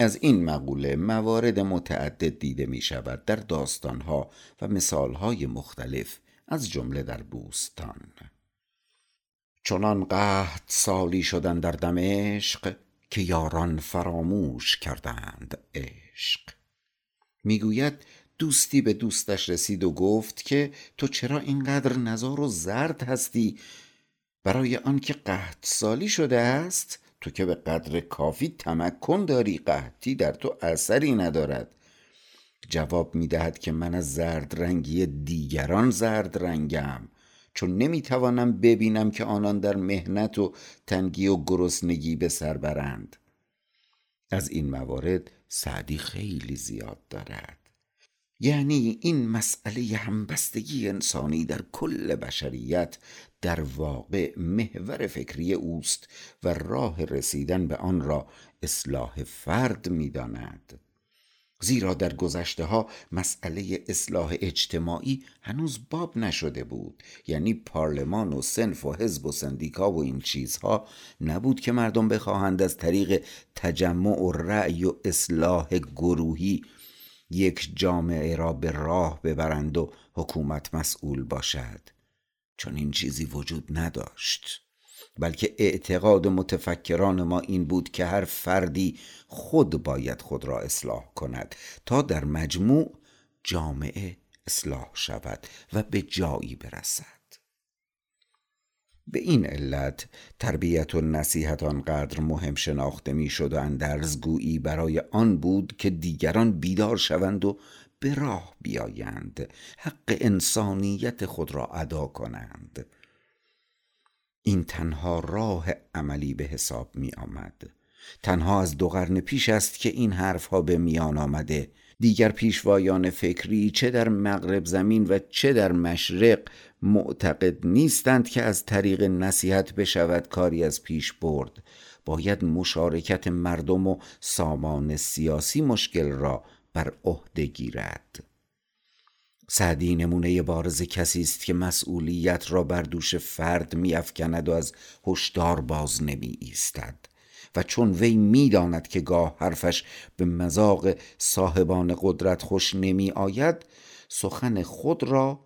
از این مقوله موارد متعدد دیده می شود در داستانها و مثالهای مختلف از جمله در بوستان. چنان قحط سالی شدن در دمشق که یاران فراموش کردند عشق. می‌گوید دوستی به دوستش رسید و گفت که تو چرا اینقدر نزار و زرد هستی؟ برای آنکه قحط سالی شده است تو که به قدر کافی تمکن داری قحطی در تو اثری ندارد. جواب می‌دهد که من از زرد رنگی دیگران زرد رنگم چون نمی‌توانم ببینم که آنان در مهنت و تنگی و گرسنگی به سر برند. از این موارد سعدی خیلی زیاد دارد. یعنی این مسئله همبستگی انسانی در کل بشریت در واقع محور فکری اوست و راه رسیدن به آن را اصلاح فرد می‌داند. زیرا در گذشته ها مسئله اصلاح اجتماعی هنوز باب نشده بود. یعنی پارلمان و سنف و حزب و سندیکا و این چیزها نبود که مردم بخواهند از طریق تجمع و رأی و اصلاح گروهی یک جامعه را به راه ببرند و حکومت مسئول باشد. چون این چیزی وجود نداشت. بلکه اعتقاد متفکران ما این بود که هر فردی خود باید خود را اصلاح کند تا در مجموع جامعه اصلاح شود و به جایی برسد. به این علت تربیت و نصیحت آنقدر مهم شناخته می‌شد و اندرزگویی برای آن بود که دیگران بیدار شوند و به راه بیایند حق انسانیت خود را ادا کنند. این تنها راه عملی به حساب می آمد تنها از دو قرن پیش است که این حرفها به میان آمده. دیگر پیشوایان فکری چه در مغرب زمین و چه در مشرق معتقد نیستند که از طریق نصیحت بشود کاری از پیش برد. باید مشارکت مردم و سامان سیاسی مشکل را بر عهده گیرد. سعدی نمونه بارز کسی است که مسئولیت را بر دوش فرد میافکند و از هشدار باز نمی ایستد و چون وی می‌داند که گاه حرفش به مذاق صاحبان قدرت خوش نمی آید سخن خود را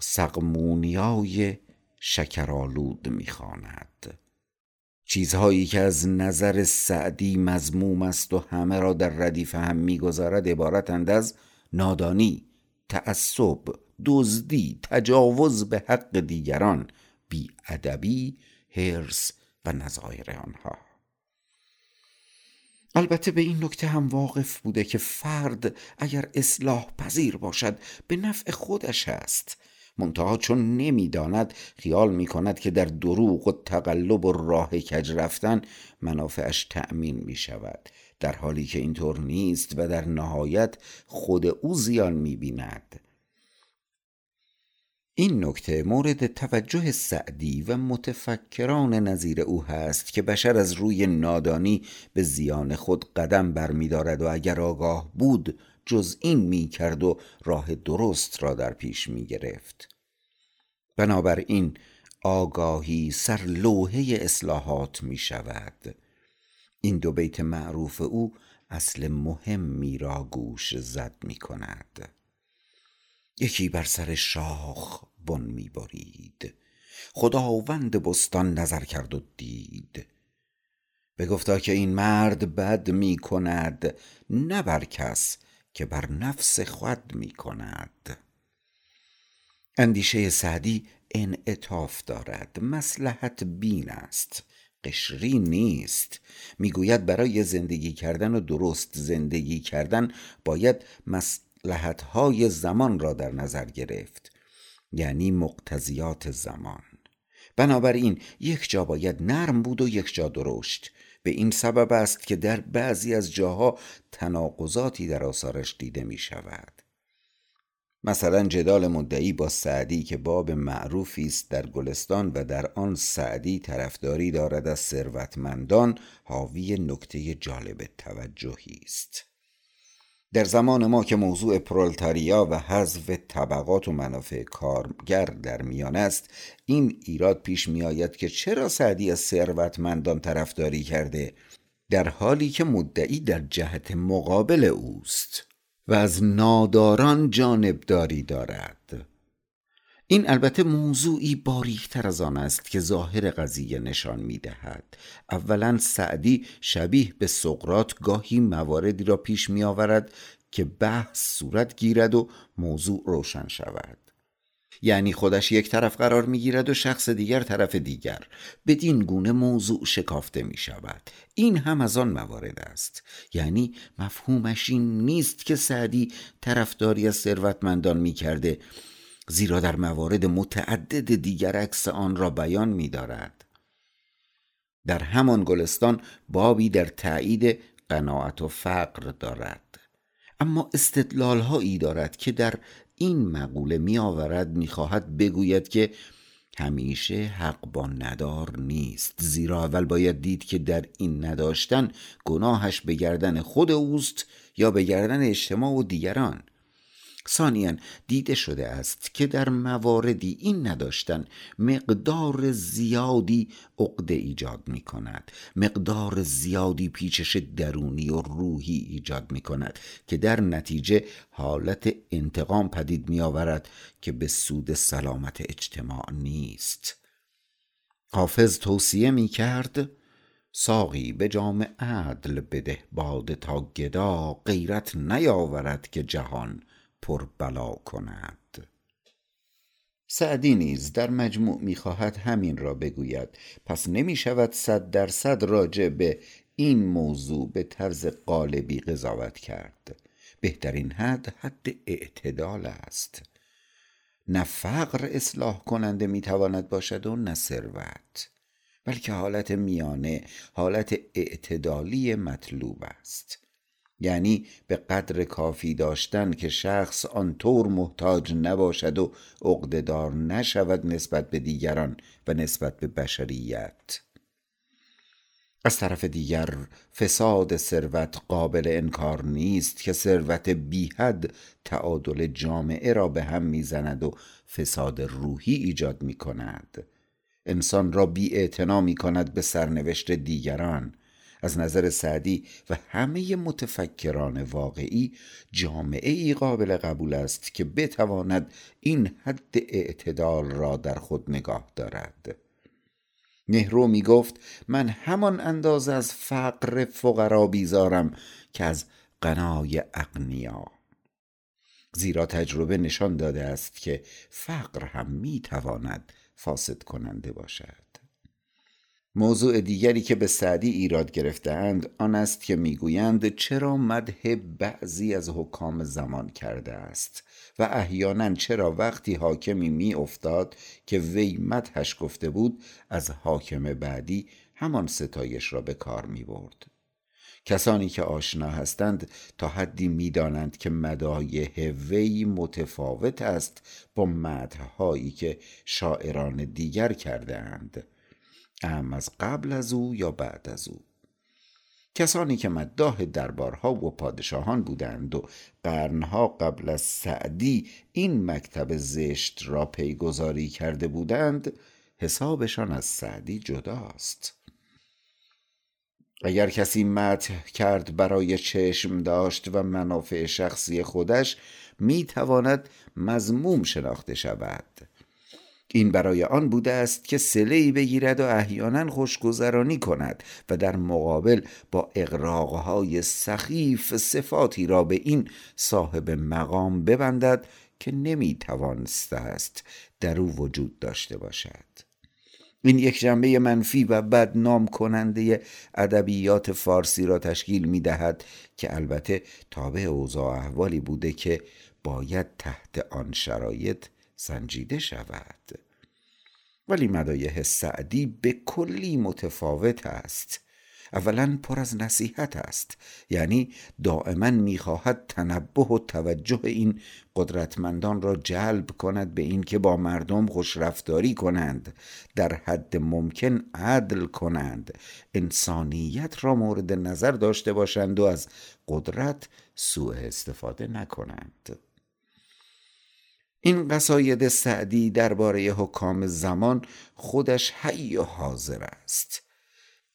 سقمونیای شکرالود می‌خواند چیزهایی که از نظر سعدی مزموم است و همه را در ردیف هم می‌گذارد عبارتند از نادانی تعصب دزدی تجاوز به حق دیگران ادبی، هرس و نظایر آنها. البته به این نکته هم واقف بوده که فرد اگر اصلاح پذیر باشد به نفع خودش است. منتها چون نمی‌داند خیال می کند که در دروغ و تقلب و راه کج رفتن منافعش تأمین می شود در حالی که اینطور نیست و در نهایت خود او زیان می بیند این نکته مورد توجه سعدی و متفکران نظیر او هست که بشر از روی نادانی به زیان خود قدم برمیدارد و اگر آگاه بود جز این می کرد و راه درست را در پیش می گرفت بنابراین آگاهی سر لوحه اصلاحات می شود این دو بیت معروف او اصل مهمی را گوش زد می کند یکی بر سر شاخ بن می برید. خداوند بستان نظر کرد و دید. گفتا که این مرد بد می کند نه بر کس که بر نفس خود می کند. اندیشه سعدی انعطاف دارد مسلحت بین است قشری نیست. می‌گوید برای زندگی کردن و درست زندگی کردن باید مسلحت های زمان را در نظر گرفت یعنی مقتضیات زمان. بنابراین یک جا باید نرم بود و یک جا درشت. به این سبب است که در بعضی از جاها تناقضاتی در آثارش دیده می شود مثلا جدال مدعی با سعدی که باب معروفی است در گلستان و در آن سعدی طرفداری دارد از ثروتمندان حاوی نکته جالب توجهی است. در زمان ما که موضوع پرولتاریا و حذف طبقات و منافع کارگر در میان است این ایراد پیش می آید که چرا سعدی از ثروتمندان طرفداری کرده در حالی که مدعی در جهت مقابل اوست و از ناداران جانبداری دارد. این البته موضوعی باریکتر از آن است که ظاهر قضیه نشان می دهد اولا سعدی شبیه به سقرات گاهی مواردی را پیش می آورد که بحث صورت گیرد و موضوع روشن شود. یعنی خودش یک طرف قرار می گیرد و شخص دیگر طرف دیگر. بدین گونه موضوع شکافته می شود این هم از آن موارد است. یعنی مفهومش این نیست که سعدی طرفداری از ثروتمندان می کرده زیرا در موارد متعدد دیگر عکس آن را بیان می دارد. در همان گلستان بابی در تایید قناعت و فقر دارد. اما استدلال هایی دارد که در این مقوله می آورد می خواهد بگوید که همیشه حق با ندار نیست. زیرا اول باید دید که در این نداشتن گناهش به گردن خود اوست یا به گردن اجتماع و دیگران. ثانیا دیده شده است که در مواردی این نداشتن مقدار زیادی عقده ایجاد می کند مقدار زیادی پیچش درونی و روحی ایجاد می کند که در نتیجه حالت انتقام پدید می آورد که به سود سلامت اجتماع نیست. حافظ توصیه می کرد ساقی به جام عدل بده باده تا گدا غیرت نیاورد که جهان پر بلا کند. سعدی نیز در مجموع می‌خواهد همین را بگوید. پس نمی شود صد درصد راجع به این موضوع به طرز قالبی قضاوت کرد. بهترین حد حد اعتدال است. نه فقر اصلاح کننده می‌تواند باشد و نه ثروت. بلکه حالت میانه حالت اعتدالی مطلوب است. یعنی به قدر کافی داشتن که شخص آنطور محتاج نباشد و عقدهدار نشود نسبت به دیگران و نسبت به بشریت. از طرف دیگر فساد ثروت قابل انکار نیست که ثروت بیحد تعادل جامعه را به هم می‌زند و فساد روحی ایجاد می کند انسان را بی می کند به سرنوشت دیگران. از نظر سعدی و همه متفکران واقعی جامعه ای قابل قبول است که بتواند این حد اعتدال را در خود نگاه دارد. نهرو می گفت من همان اندازه از فقر فقرا بیزارم که از قنای اغنیا. زیرا تجربه نشان داده است که فقر هم می تواند فاسد کننده باشد. موضوع دیگری که به سعدی ایراد گرفتهاند آن است که می‌گویند چرا مدح بعضی از حکام زمان کرده است و احیانا چرا وقتی حاکمی می افتاد که وی مدحش گفته بود از حاکم بعدی همان ستایش را به کار می برد کسانی که آشنا هستند تا حدی می‌دانند که مدایح وی متفاوت است با مدحهایی که شاعران دیگر کرده اند. ام از قبل از او یا بعد از او. کسانی که مداح دربارها و پادشاهان بودند و قرنها قبل از سعدی این مکتب زشت را پیگذاری کرده بودند حسابشان از سعدی جداست. اگر کسی مدح کرد برای چشم داشت و منافع شخصی خودش می تواند مزموم شناخته شود. این برای آن بوده است که سلهی بگیرد و احیانا خوشگذرانی کند و در مقابل با اقراقهای سخیف صفاتی را به این صاحب مقام ببندد که نمی توانسته است در او وجود داشته باشد. این یک جنبه منفی و بدنام کننده ادبیات فارسی را تشکیل می دهد که البته تابع اوضاع احوالی بوده که باید تحت آن شرایط سنجیده شود. ولی مدایح سعدی به کلی متفاوت است. اولا پر از نصیحت است. یعنی دائما می‌خواهد تنبه و توجه این قدرتمندان را جلب کند به اینکه با مردم خوشرفتاری کنند. در حد ممکن عدل کنند. انسانیت را مورد نظر داشته باشند و از قدرت سوء استفاده نکنند. این قصاید سعدی درباره حکام زمان خودش حی و حاضر است.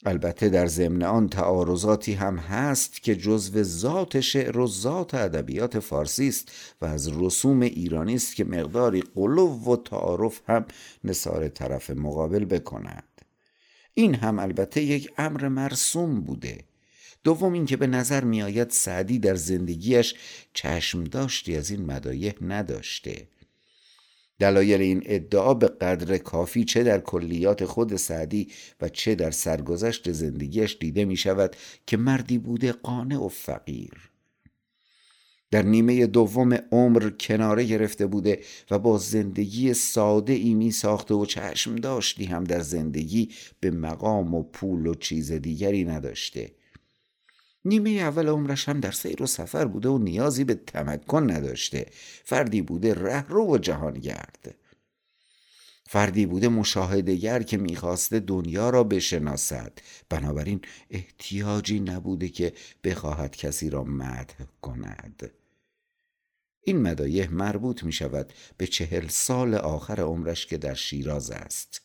البته در ضمن آن تعارضاتی هم هست که جزو ذات شعر و ذات ادبیات فارسی است و از رسوم ایرانی است که مقداری قلو و تعارف هم نصار طرف مقابل بکند. این هم البته یک امر مرسوم بوده. دوم اینکه به نظر میآید سعدی در زندگیش چشم داشتی از این مدایح نداشته. دلایل این ادعا به قدر کافی چه در کلیات خود سعدی و چه در سرگذشت زندگیش دیده می شود که مردی بوده قانع و فقیر. در نیمه دوم عمر کناره گرفته بوده و با زندگی ساده ای می ساخته و چشم داشتی هم در زندگی به مقام و پول و چیز دیگری نداشته. نیمه اول عمرش هم در سیر و سفر بوده و نیازی به تمکن نداشته. فردی بوده رهرو و جهانگرد. فردی بوده مشاهدهگر که می‌خواسته دنیا را بشناسد. بنابراین احتیاجی نبوده که بخواهد کسی را مدح کند. این مدایح مربوط می شود به چهل سال آخر عمرش که در شیراز است.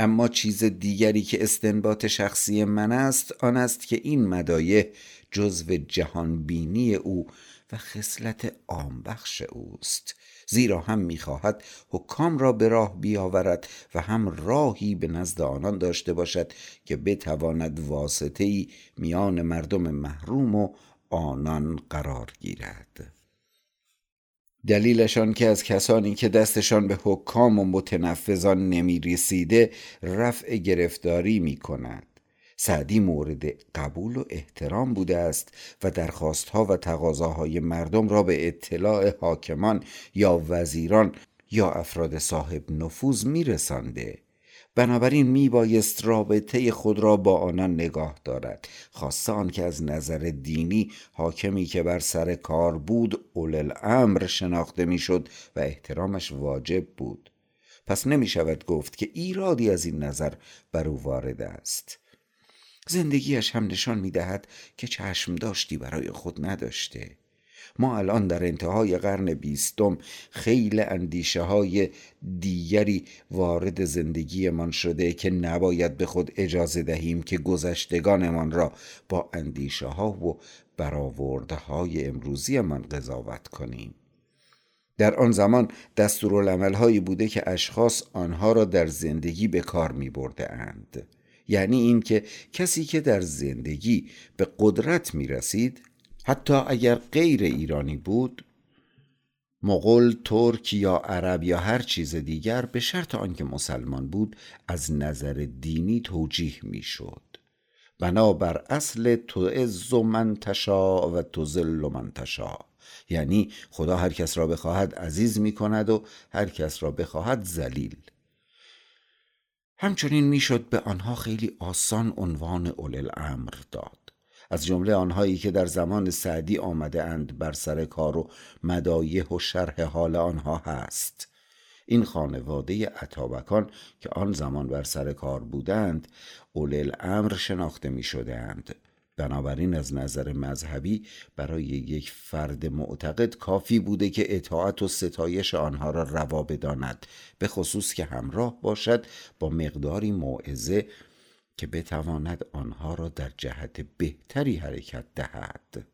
اما چیز دیگری که استنباط شخصی من است آن است که این مدایح جزو جهانبینی او و خصلت آمبخش اوست. زیرا هم می‌خواهد حکام را به راه بیاورد و هم راهی به نزد آنان داشته باشد که بتواند واسطه میان مردم محروم و آنان قرار گیرد. دلیلشان که از کسانی که دستشان به حکام و متنفذان نمی رسیده رفع گرفتاری می کند سعدی مورد قبول و احترام بوده است و درخواستها و تقاضاهای مردم را به اطلاع حاکمان یا وزیران یا افراد صاحب نفوذ می رسانده. بنابراین می بایست رابطه خود را با آنان نگاه دارد. خواستان که از نظر دینی حاکمی که بر سر کار بود اول امر شناخته می‌شد و احترامش واجب بود. پس نمی شود گفت که ایرادی از این نظر بر او وارد است. زندگیش هم نشان می دهد که چشم داشتی برای خود نداشته. ما الان در انتهای قرن بیستم خیلی اندیشه های دیگری وارد زندگیمان شده که نباید به خود اجازه دهیم که گذشتگانمان را با اندیشه ها و برآورده های امروزیمان قضاوت کنیم در آن زمان دستورالعمل هایی بوده که اشخاص آنها را در زندگی به کار می برده اند. یعنی اینکه کسی که در زندگی به قدرت می رسید حتی اگر غیر ایرانی بود مغول، ترک یا عرب یا هر چیز دیگر به شرط آنکه مسلمان بود از نظر دینی توجیه می‌شد. بنابر اصل تو از من تشا و تو زل من تشا. یعنی خدا هر کس را بخواهد عزیز می کند و هر کس را بخواهد ذلیل. همچنین می‌شد به آنها خیلی آسان عنوان اول الامر داد. از جمله آنهایی که در زمان سعدی آمده اند بر سر کار و مدایح و شرح حال آنها هست. این خانواده عطابکان که آن زمان بر سر کار بودند اول الامر شناخته می شدند بنابراین از نظر مذهبی برای یک فرد معتقد کافی بوده که اطاعت و ستایش آنها را روا بداند به خصوص که همراه باشد با مقداری موعظه که بتواند آنها را در جهت بهتری حرکت دهد.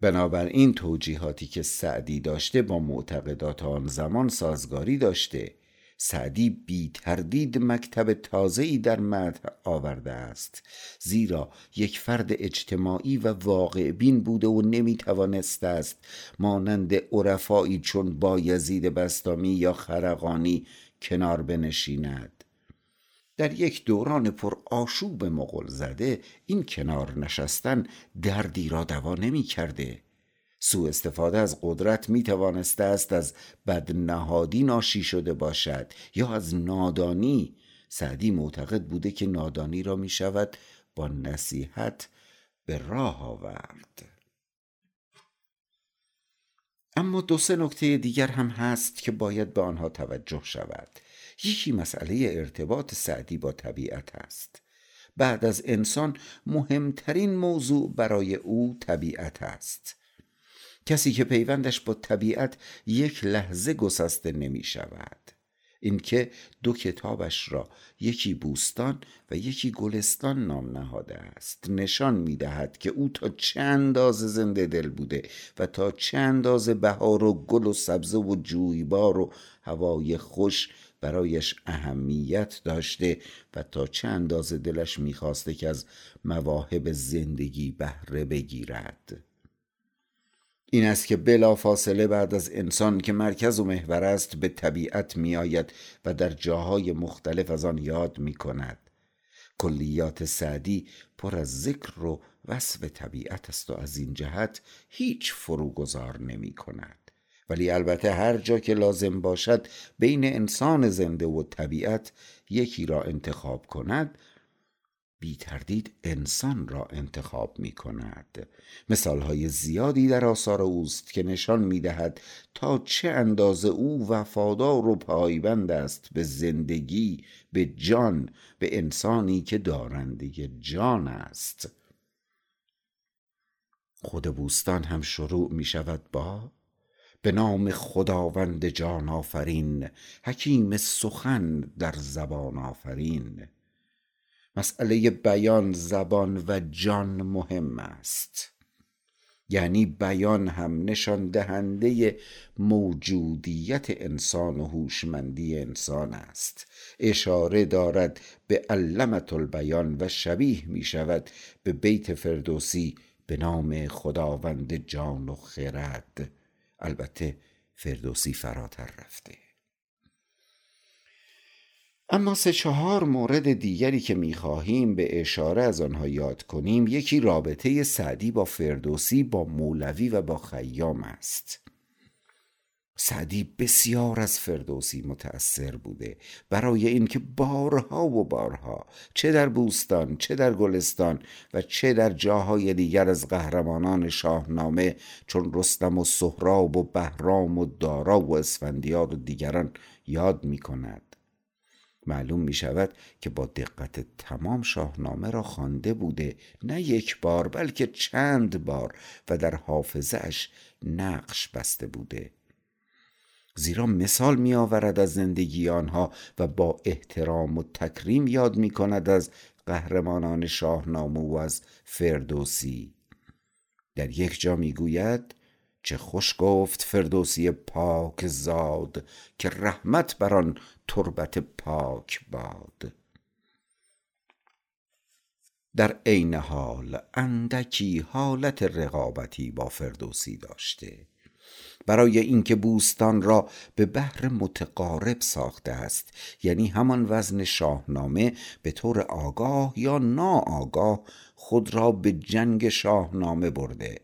بنابراین توجیهاتی که سعدی داشته با معتقدات آن زمان سازگاری داشته سعدی بی تردید مکتب تازه‌ای در مدح آورده است زیرا یک فرد اجتماعی و واقع بین بوده و نمی توانسته است مانند عرفایی چون بایزید بستامی یا خرقانی کنار بنشیند. در یک دوران پر آشوب مغل زده این کنار نشستن دردی را دوا نمی کرده. سوء استفاده از قدرت می توانسته است از بدنهادی ناشی شده باشد یا از نادانی. سعدی معتقد بوده که نادانی را می شود با نصیحت به راه آورد. اما دو سه نکته دیگر هم هست که باید به آنها توجه شود. یکی مسئله ارتباط سعدی با طبیعت است. بعد از انسان مهمترین موضوع برای او طبیعت است. کسی که پیوندش با طبیعت یک لحظه گسسته نمی شود. اینکه دو کتابش را یکی بوستان و یکی گلستان نام نهاده است. نشان می‌دهد که او تا چه اندازه زنده دل بوده و تا چه اندازه بهار و گل و سبزه و جویبار و هوای خوش برایش اهمیت داشته و تا چه اندازه دلش می‌خواسته که از مواهب زندگی بهره بگیرد. این است که بلا فاصله بعد از انسان که مرکز و محور است به طبیعت می آید و در جاهای مختلف از آن یاد می کند کلیات سعدی پر از ذکر و وصف طبیعت است و از این جهت هیچ فروگذار نمی کند ولی البته هر جا که لازم باشد بین انسان زنده و طبیعت یکی را انتخاب کند بی تردید انسان را انتخاب می کند. مثال های زیادی در آثار اوست که نشان می دهد تا چه اندازه او وفادار و پایبند است به زندگی به جان به انسانی که دارنده جان است. خود بوستان هم شروع می شود با به نام خداوند جان آفرین حکیم سخن در زبان آفرین. مسئله بیان زبان و جان مهم است. یعنی بیان هم نشان دهنده موجودیت انسان و هوشمندی انسان است. اشاره دارد به علمت البیان و شبیه می شود به بیت فردوسی به نام خداوند جان و خرد. البته فردوسی فراتر رفته. اما سه چهار مورد دیگری که می‌خواهیم به اشاره از آنها یاد کنیم یکی رابطه سعدی با فردوسی با مولوی و با خیام است. سعدی بسیار از فردوسی متأثر بوده برای اینکه بارها و بارها چه در بوستان چه در گلستان و چه در جاهای دیگر از قهرمانان شاهنامه چون رستم و سهراب و بهرام و دارا و اسفندیار و دیگران یاد می کند معلوم می شود که با دقت تمام شاهنامه را خوانده بوده نه یک بار بلکه چند بار و در حافظش نقش بسته بوده. زیرا مثال می آورد از زندگی آنها و با احترام و تکریم یاد می کند از قهرمانان شاهنامه و از فردوسی. در یک جا می گوید چه خوش گفت فردوسی پاک زاد که رحمت بر آن تربت پاک باد. در عین حال اندکی حالت رقابتی با فردوسی داشته. برای اینکه بوستان را به بحر متقارب ساخته است. یعنی همان وزن شاهنامه به طور آگاه یا ناآگاه خود را به جنگ شاهنامه برده.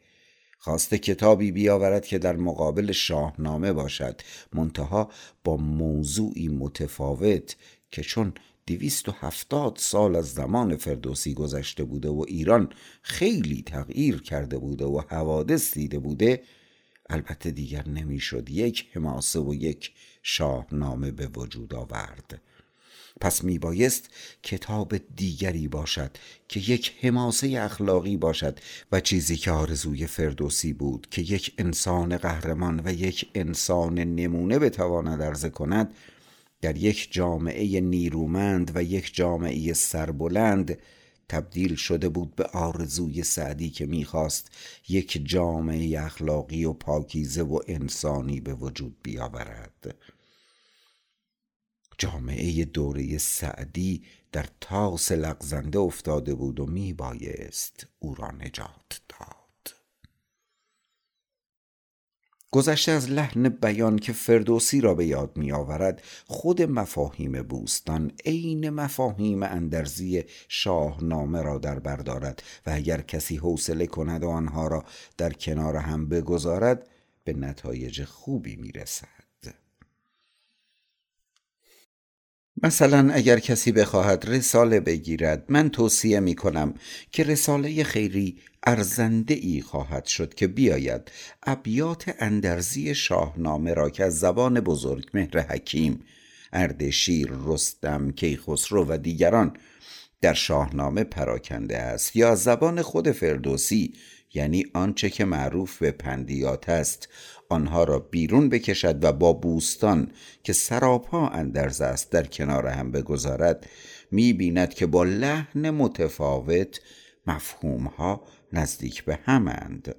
خواسته کتابی بیاورد که در مقابل شاهنامه باشد. منتها با موضوعی متفاوت که چون دویست و هفتاد سال از زمان فردوسی گذشته بوده و ایران خیلی تغییر کرده بوده و حوادث دیده بوده البته دیگر نمی‌شد. یک حماسه و یک شاهنامه به وجود آورد. پس می بایست کتاب دیگری باشد که یک حماسه اخلاقی باشد و چیزی که آرزوی فردوسی بود که یک انسان قهرمان و یک انسان نمونه بتواند عرضه کند در یک جامعه نیرومند و یک جامعه سربلند تبدیل شده بود به آرزوی سعدی که می‌خواست یک جامعه اخلاقی و پاکیزه و انسانی به وجود بیاورد. جامعه دوره سعدی در تاس لغزنده افتاده بود و می بایست او را نجات گذشته از لحن بیان که فردوسی را به یاد می آورد خود مفاهیم بوستان عین مفاهیم اندرزی شاهنامه را در بردارد و اگر کسی حوصله کند و آنها را در کنار هم بگذارد به نتایج خوبی می رسد مثلا اگر کسی بخواهد رساله بگیرد من توصیه می کنم که رساله خیری ارزنده ای خواهد شد که بیاید. ابیات اندرزی شاهنامه را که از زبان بزرگ مهر حکیم اردشیر رستم کیخسرو و دیگران در شاهنامه پراکنده است یا زبان خود فردوسی یعنی آنچه که معروف به پندیات است. آنها را بیرون بکشد و با بوستان که سراپا اندرز است در کنار هم بگذارد می بیند که با لحن متفاوت مفهومها نزدیک به همند.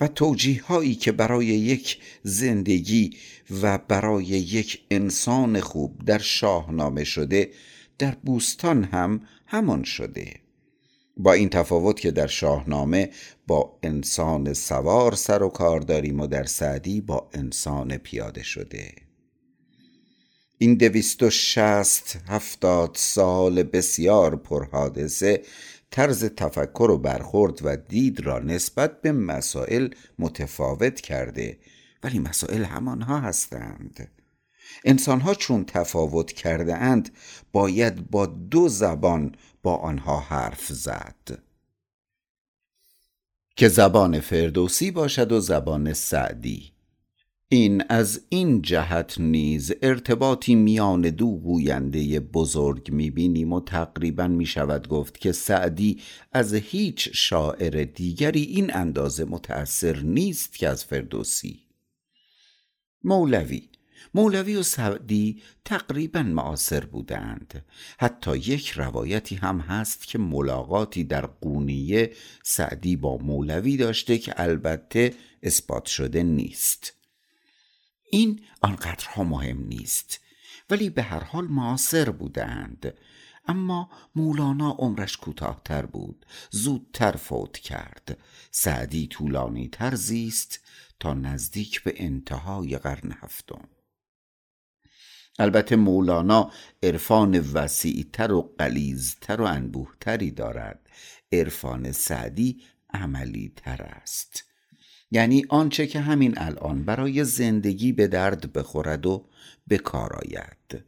و توجیه هایی که برای یک زندگی و برای یک انسان خوب در شاهنامه شده در بوستان هم همان شده. با این تفاوت که در شاهنامه با انسان سوار سر و کار داریم و در سعدی با انسان پیاده شده. این دویست و شست هفتاد سال بسیار پرحادثه طرز تفکر و برخورد و دید را نسبت به مسائل متفاوت کرده ولی مسائل همانها هستند. انسانها چون تفاوت کرده اند باید با دو زبان با آنها حرف زد. که زبان فردوسی باشد و زبان سعدی. این از این جهت نیز ارتباطی میان دو گوینده بزرگ می‌بینیم و تقریبا می‌شود گفت که سعدی از هیچ شاعر دیگری این اندازه متأثر نیست که از فردوسی. مولوی مولوی و سعدی تقریبا معاصر بودند. حتی یک روایتی هم هست که ملاقاتی در قونیه سعدی با مولوی داشته که البته اثبات شده نیست. این آنقدرها مهم نیست ولی به هر حال معاصر بودند. اما مولانا عمرش کوتاهتر بود زودتر فوت کرد. سعدی طولانی تر زیست تا نزدیک به انتهای قرن هفتم. البته مولانا عرفان وسیعتر و قلیزتر و انبوهتری دارد. عرفان سعدی عملی تر است. یعنی آنچه که همین الان برای زندگی به درد بخورد و به کار آید.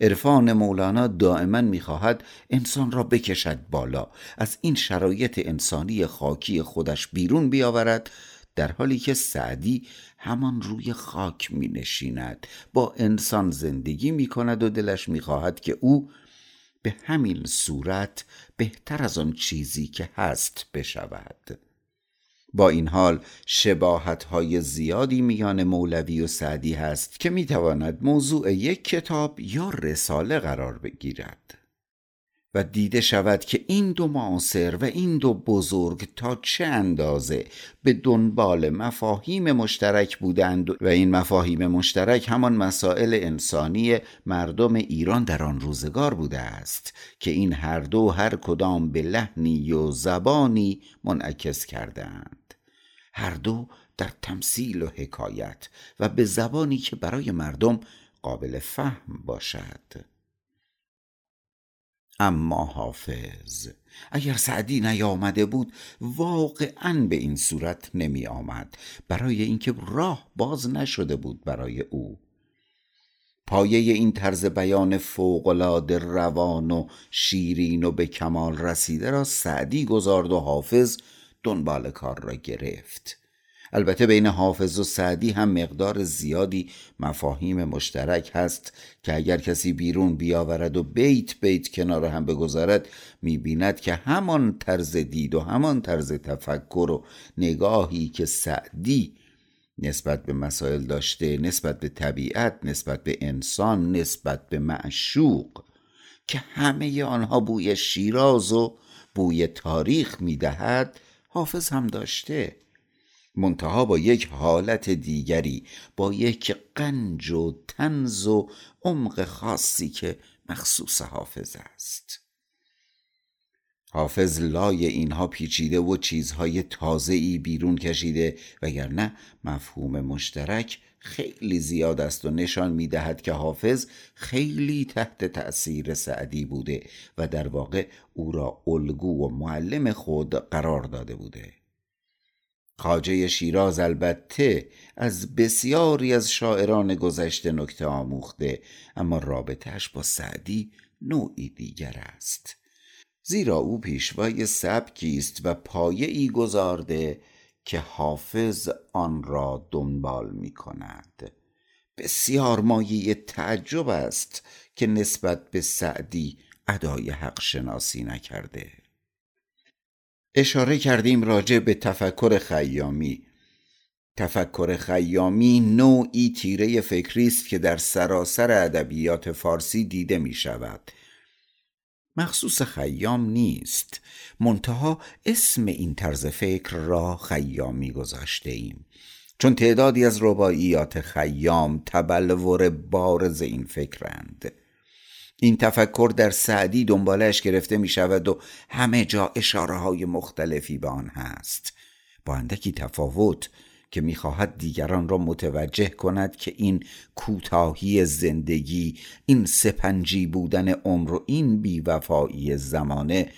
عرفان مولانا دائما می‌خواهد انسان را بکشد بالا. از این شرایط انسانی خاکی خودش بیرون بیاورد در حالی که سعدی همان روی خاک می نشیند با انسان زندگی می کند و دلش می خواهد که او به همین صورت بهتر از آن چیزی که هست بشود. با این حال شباهت های زیادی میان مولوی و سعدی هست که می‌تواند موضوع یک کتاب یا رساله قرار بگیرد. و دیده شود که این دو معاصر و این دو بزرگ تا چه اندازه به دنبال مفاهیم مشترک بودند و این مفاهیم مشترک همان مسائل انسانی مردم ایران در آن روزگار بوده است که این هر دو هر کدام به لحنی و زبانی منعکس کردند. هر دو در تمثیل و حکایت و به زبانی که برای مردم قابل فهم باشد. اما حافظ اگر سعدی نیامده بود واقعا به این صورت نمی آمد. برای اینکه راه باز نشده بود برای او. پایه این طرز بیان فوقالعاده روان و شیرین و به کمال رسیده را سعدی گذارد و حافظ دنبال کار را گرفت. البته بین حافظ و سعدی هم مقدار زیادی مفاهیم مشترک هست که اگر کسی بیرون بیاورد و بیت بیت کنار هم بگذارد می‌بیند که همان طرز دید و همان طرز تفکر و نگاهی که سعدی نسبت به مسائل داشته نسبت به طبیعت نسبت به انسان نسبت به معشوق که همه آنها بوی شیراز و بوی تاریخ می‌دهد حافظ هم داشته. منتها با یک حالت دیگری با یک قنج و تنز و عمق خاصی که مخصوص حافظ است. حافظ لای اینها پیچیده و چیزهای تازه‌ای بیرون کشیده وگرنه مفهوم مشترک خیلی زیاد است و نشان می‌دهد که حافظ خیلی تحت تأثیر سعدی بوده و در واقع او را الگو و معلم خود قرار داده بوده. خاجه شیراز البته از بسیاری از شاعران گذشته نکته آموخته اما رابطهش با سعدی نوعی دیگر است. زیرا او پیشوای سبکی است و پایه ای گذارده که حافظ آن را دنبال می کند بسیار مایه تعجب است که نسبت به سعدی ادای حق شناسی نکرده. اشاره کردیم راجع به تفکر خیامی. تفکر خیامی نوعی تیره فکری است که در سراسر ادبیات فارسی دیده می شود مخصوص خیام نیست. منتها اسم این طرز فکر را خیامی گذاشته ایم چون تعدادی از رباعیات خیام تبلور بارز این فکرند. این تفکر در سعدی دنبالش گرفته می شود و همه جا اشاره های مختلفی به آن هست. با اندکی تفاوت که می‌خواهد دیگران را متوجه کند که این کوتاهی زندگی این سپنجی بودن عمر و این بیوفایی زمانه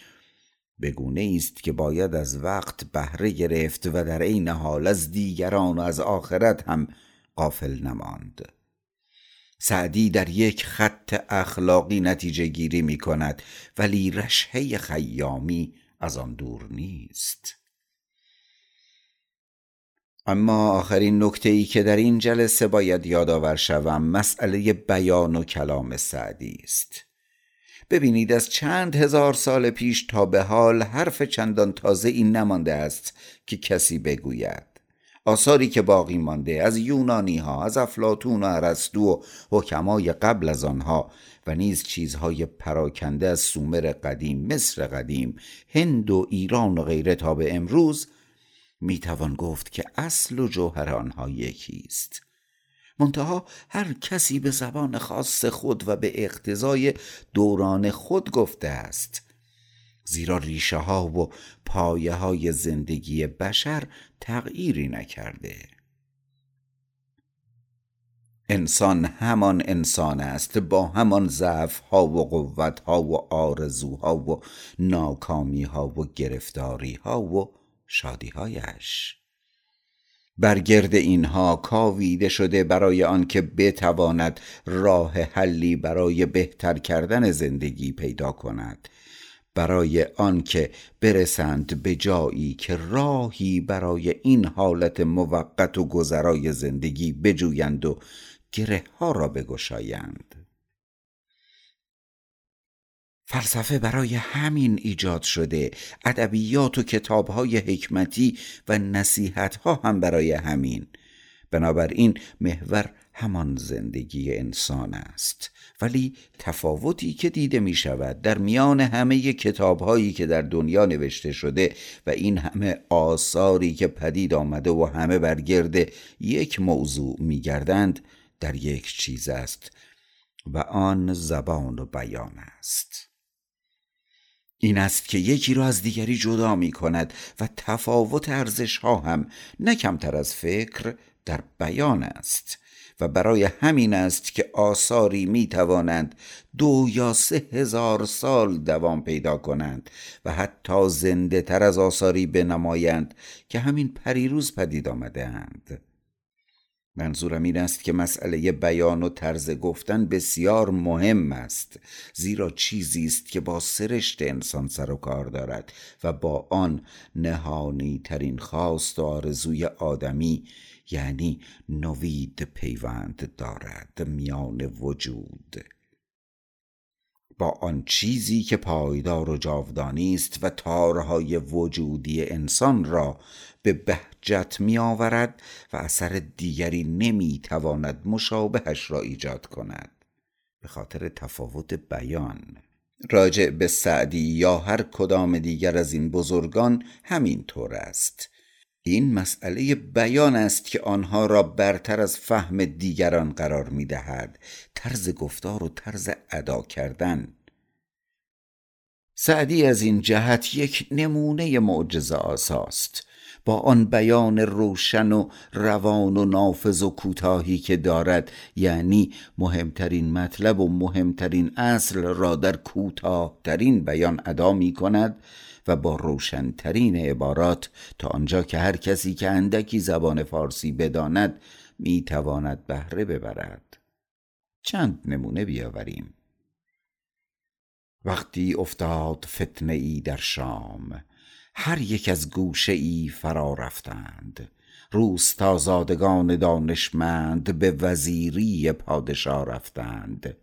بگونه است که باید از وقت بهره گرفت و در عین حال از دیگران و از آخرت هم قافل نماند. سعدی در یک خط اخلاقی نتیجه گیری می کند ولی رشهه خیامی از آن دور نیست. اما آخرین نکته ای که در این جلسه باید یادآور شوم مسئله بیان و کلام سعدی است. ببینید از چند هزار سال پیش تا به حال حرف چندان تازه این نمانده است که کسی بگوید. آثاری که باقی مانده از یونانی ها از افلاتون و ارسطو و حکمای قبل از آنها و نیز چیزهای پراکنده از سومر قدیم مصر قدیم هند و ایران و غیره تا به امروز می‌توان گفت که اصل و جوهر آنها یکی است منتها هر کسی به زبان خاص خود و به اقتضای دوران خود گفته است. زیرا ریشه ها و پایه های زندگی بشر تغییری نکرده. انسان همان انسان است با همان ضعف ها و قوت ها و آرزوها و ناکامی ها و گرفتاری ها و شادی هایش برگرد اینها کاویده شده برای آنکه بتواند راه حلی برای بهتر کردن زندگی پیدا کند. برای آنکه برسند به جایی که راهی برای این حالت موقت و گذرای زندگی بجویند و گره ها را بگشایند. فلسفه برای همین ایجاد شده. ادبیات و کتابهای حکمتی و نصیحتها هم برای همین. بنابراین محور همان زندگی انسان است. ولی تفاوتی که دیده می شود در میان همه کتاب هایی که در دنیا نوشته شده و این همه آثاری که پدید آمده و همه برگرد یک موضوع می گردند در یک چیز است و آن زبان و بیان است. این است که یکی را از دیگری جدا می کند و تفاوت ارزش ها هم نه کمتر از فکر در بیان است. و برای همین است که آثاری می توانند دو یا سه هزار سال دوام پیدا کنند و حتی زنده تر از آثاری بنمایند که همین پریروز پدید آمده اند. منظورم این است که مسئله بیان و طرز گفتن بسیار مهم است زیرا چیزی است که با سرشت انسان سر و کار دارد و با آن نهانی ترین خواست و آرزوی آدمی یعنی نوید پیوند دارد میان وجود. با آن چیزی که پایدار و جاودانی است و تارهای وجودی انسان را به بهجت می آورد و اثر دیگری نمی تواند مشابهش را ایجاد کند. به خاطر تفاوت بیان. راجع به سعدی یا هر کدام دیگر از این بزرگان همین طور است. این مسئله بیان است که آنها را برتر از فهم دیگران قرار می دهد طرز گفتار و طرز ادا کردن. سعدی از این جهت یک نمونه معجزه آساست. با آن بیان روشن و روان و نافذ و کوتاهی که دارد یعنی مهمترین مطلب و مهمترین اصل را در کوتاهترین بیان ادا می کند و با روشنترین عبارات تا آنجا که هر کسی که اندکی زبان فارسی بداند می تواند بهره ببرد. چند نمونه بیاوریم. وقتی افتاد فتنه ای در شام هر یک از گوشه ای فرا رفتند. روستازادگان دانشمند به وزیری پادشاه رفتند.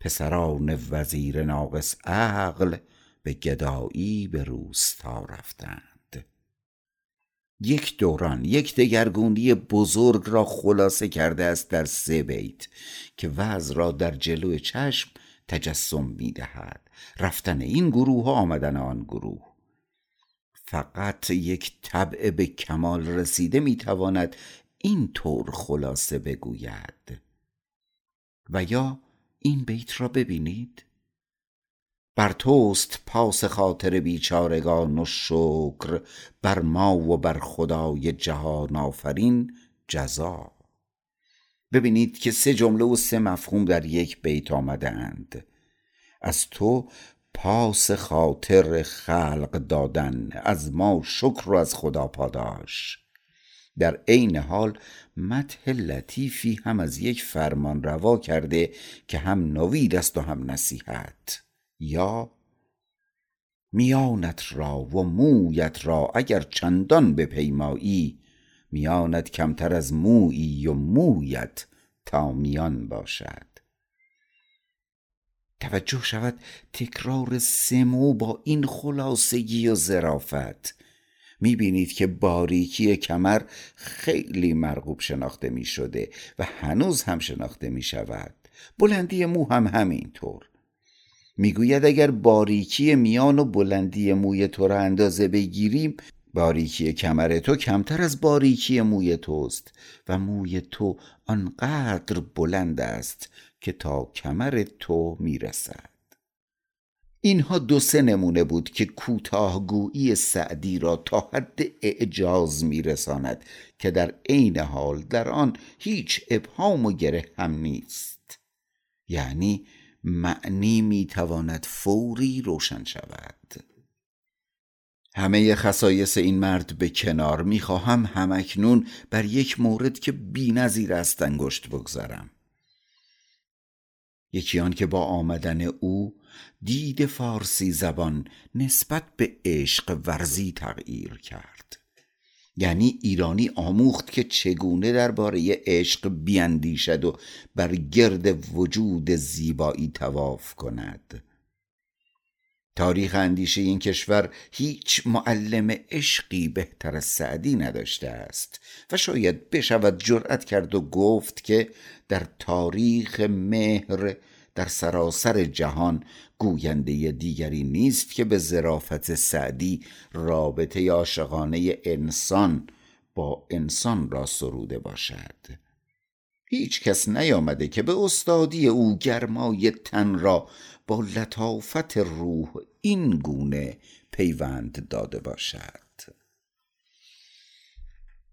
پسران وزیر ناقص عقل به گدایی به روستا رفتند. یک دوران یک دگرگونی بزرگ را خلاصه کرده است در سه بیت که وضع را در جلو چشم تجسم می دهد رفتن این گروه و آمدن آن گروه. فقط یک طبع به کمال رسیده می تواند این طور خلاصه بگوید. و یا این بیت را ببینید. بر توست پاس خاطر بیچارگان و شکر بر ما و بر خدای جهان آفرین جزا. ببینید که سه جمله و سه مفهوم در یک بیت آمده اند از تو پاس خاطر خلق دادن از ما شکر و از خدا پاداش. در عین حال مدح لطیفی هم از یک فرمان روا کرده که هم نوید است و هم نصیحت. یا میانت را و مویت را اگر چندان بپیمایی میانت کمتر از مویی و مویت تا میان باشد. توجه شود تکرار سمو با این خلاصگی و ظرافت. می‌بینید که باریکی کمر خیلی مرغوب شناخته می شده و هنوز هم شناخته می شود بلندی مو هم همینطور. می‌گوید اگر باریکی میان و بلندی موی تو را اندازه بگیریم باریکی کمر تو کمتر از باریکی موی توست و موی تو آنقدر بلند است که تا کمر تو می‌رسد. اینها دو سه نمونه بود که کوتاهگویی سعدی را تا حد اعجاز میرساند که در عین حال در آن هیچ ابهام و گره هم نیست. یعنی معنی می‌تواند فوری روشن شود. همه خصایص این مرد به کنار می‌خواهم همکنون بر یک مورد که بینظیر است انگشت بگذارم. یکی آن که با آمدن او دید فارسی زبان نسبت به عشق ورزی تغییر کرد. یعنی ایرانی آموخت که چگونه درباره عشق بیاندیشد و بر گرد وجود زیبایی تواف کند. تاریخ اندیشه این کشور هیچ معلم عشقی بهتر از سعدی نداشته است و شاید بشود جرأت کرد و گفت که در تاریخ مهر در سراسر جهان گوینده دیگری نیست که به ظرافت سعدی رابطه عاشقانه انسان با انسان را سروده باشد. هیچ کس نیامده که به استادی او گرمای تن را با لطافت روح این گونه پیوند داده باشد.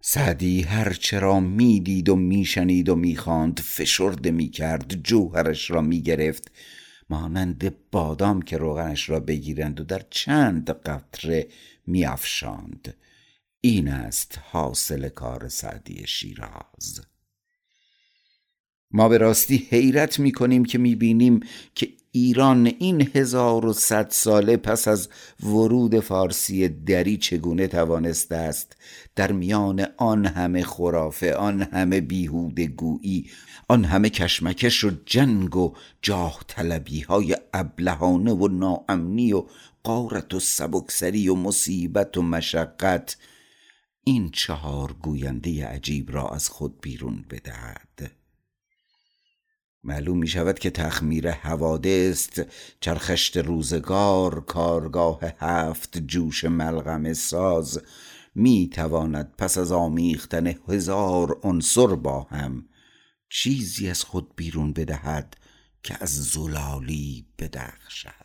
سعدی هر چرا می‌دید و میشنید و می‌خواند فشرده می‌کرد جوهرش را می‌گرفت مانند بادام که روغنش را بگیرند و در چند قطره میافشاند. این است حاصل کار سعدی شیراز. ما به راستی حیرت می‌کنیم که می‌بینیم که ایران این هزار و صد ساله پس از ورود فارسی دری چگونه توانسته است؟ در میان آن همه خرافه آن همه بیهوده آن همه کشمکش و جنگ و جاه طلبی های ابلهانه و ناامنی و قارت و سبکسری و مصیبت و مشقت این چهار گوینده عجیب را از خود بیرون بدهد. معلوم می شود که تخمیر حوادث چرخشت روزگار کارگاه هفت جوش ملغم ساز می تواند پس از آمیختن هزار عنصر با هم چیزی از خود بیرون بدهد که از زلالی بدخشد.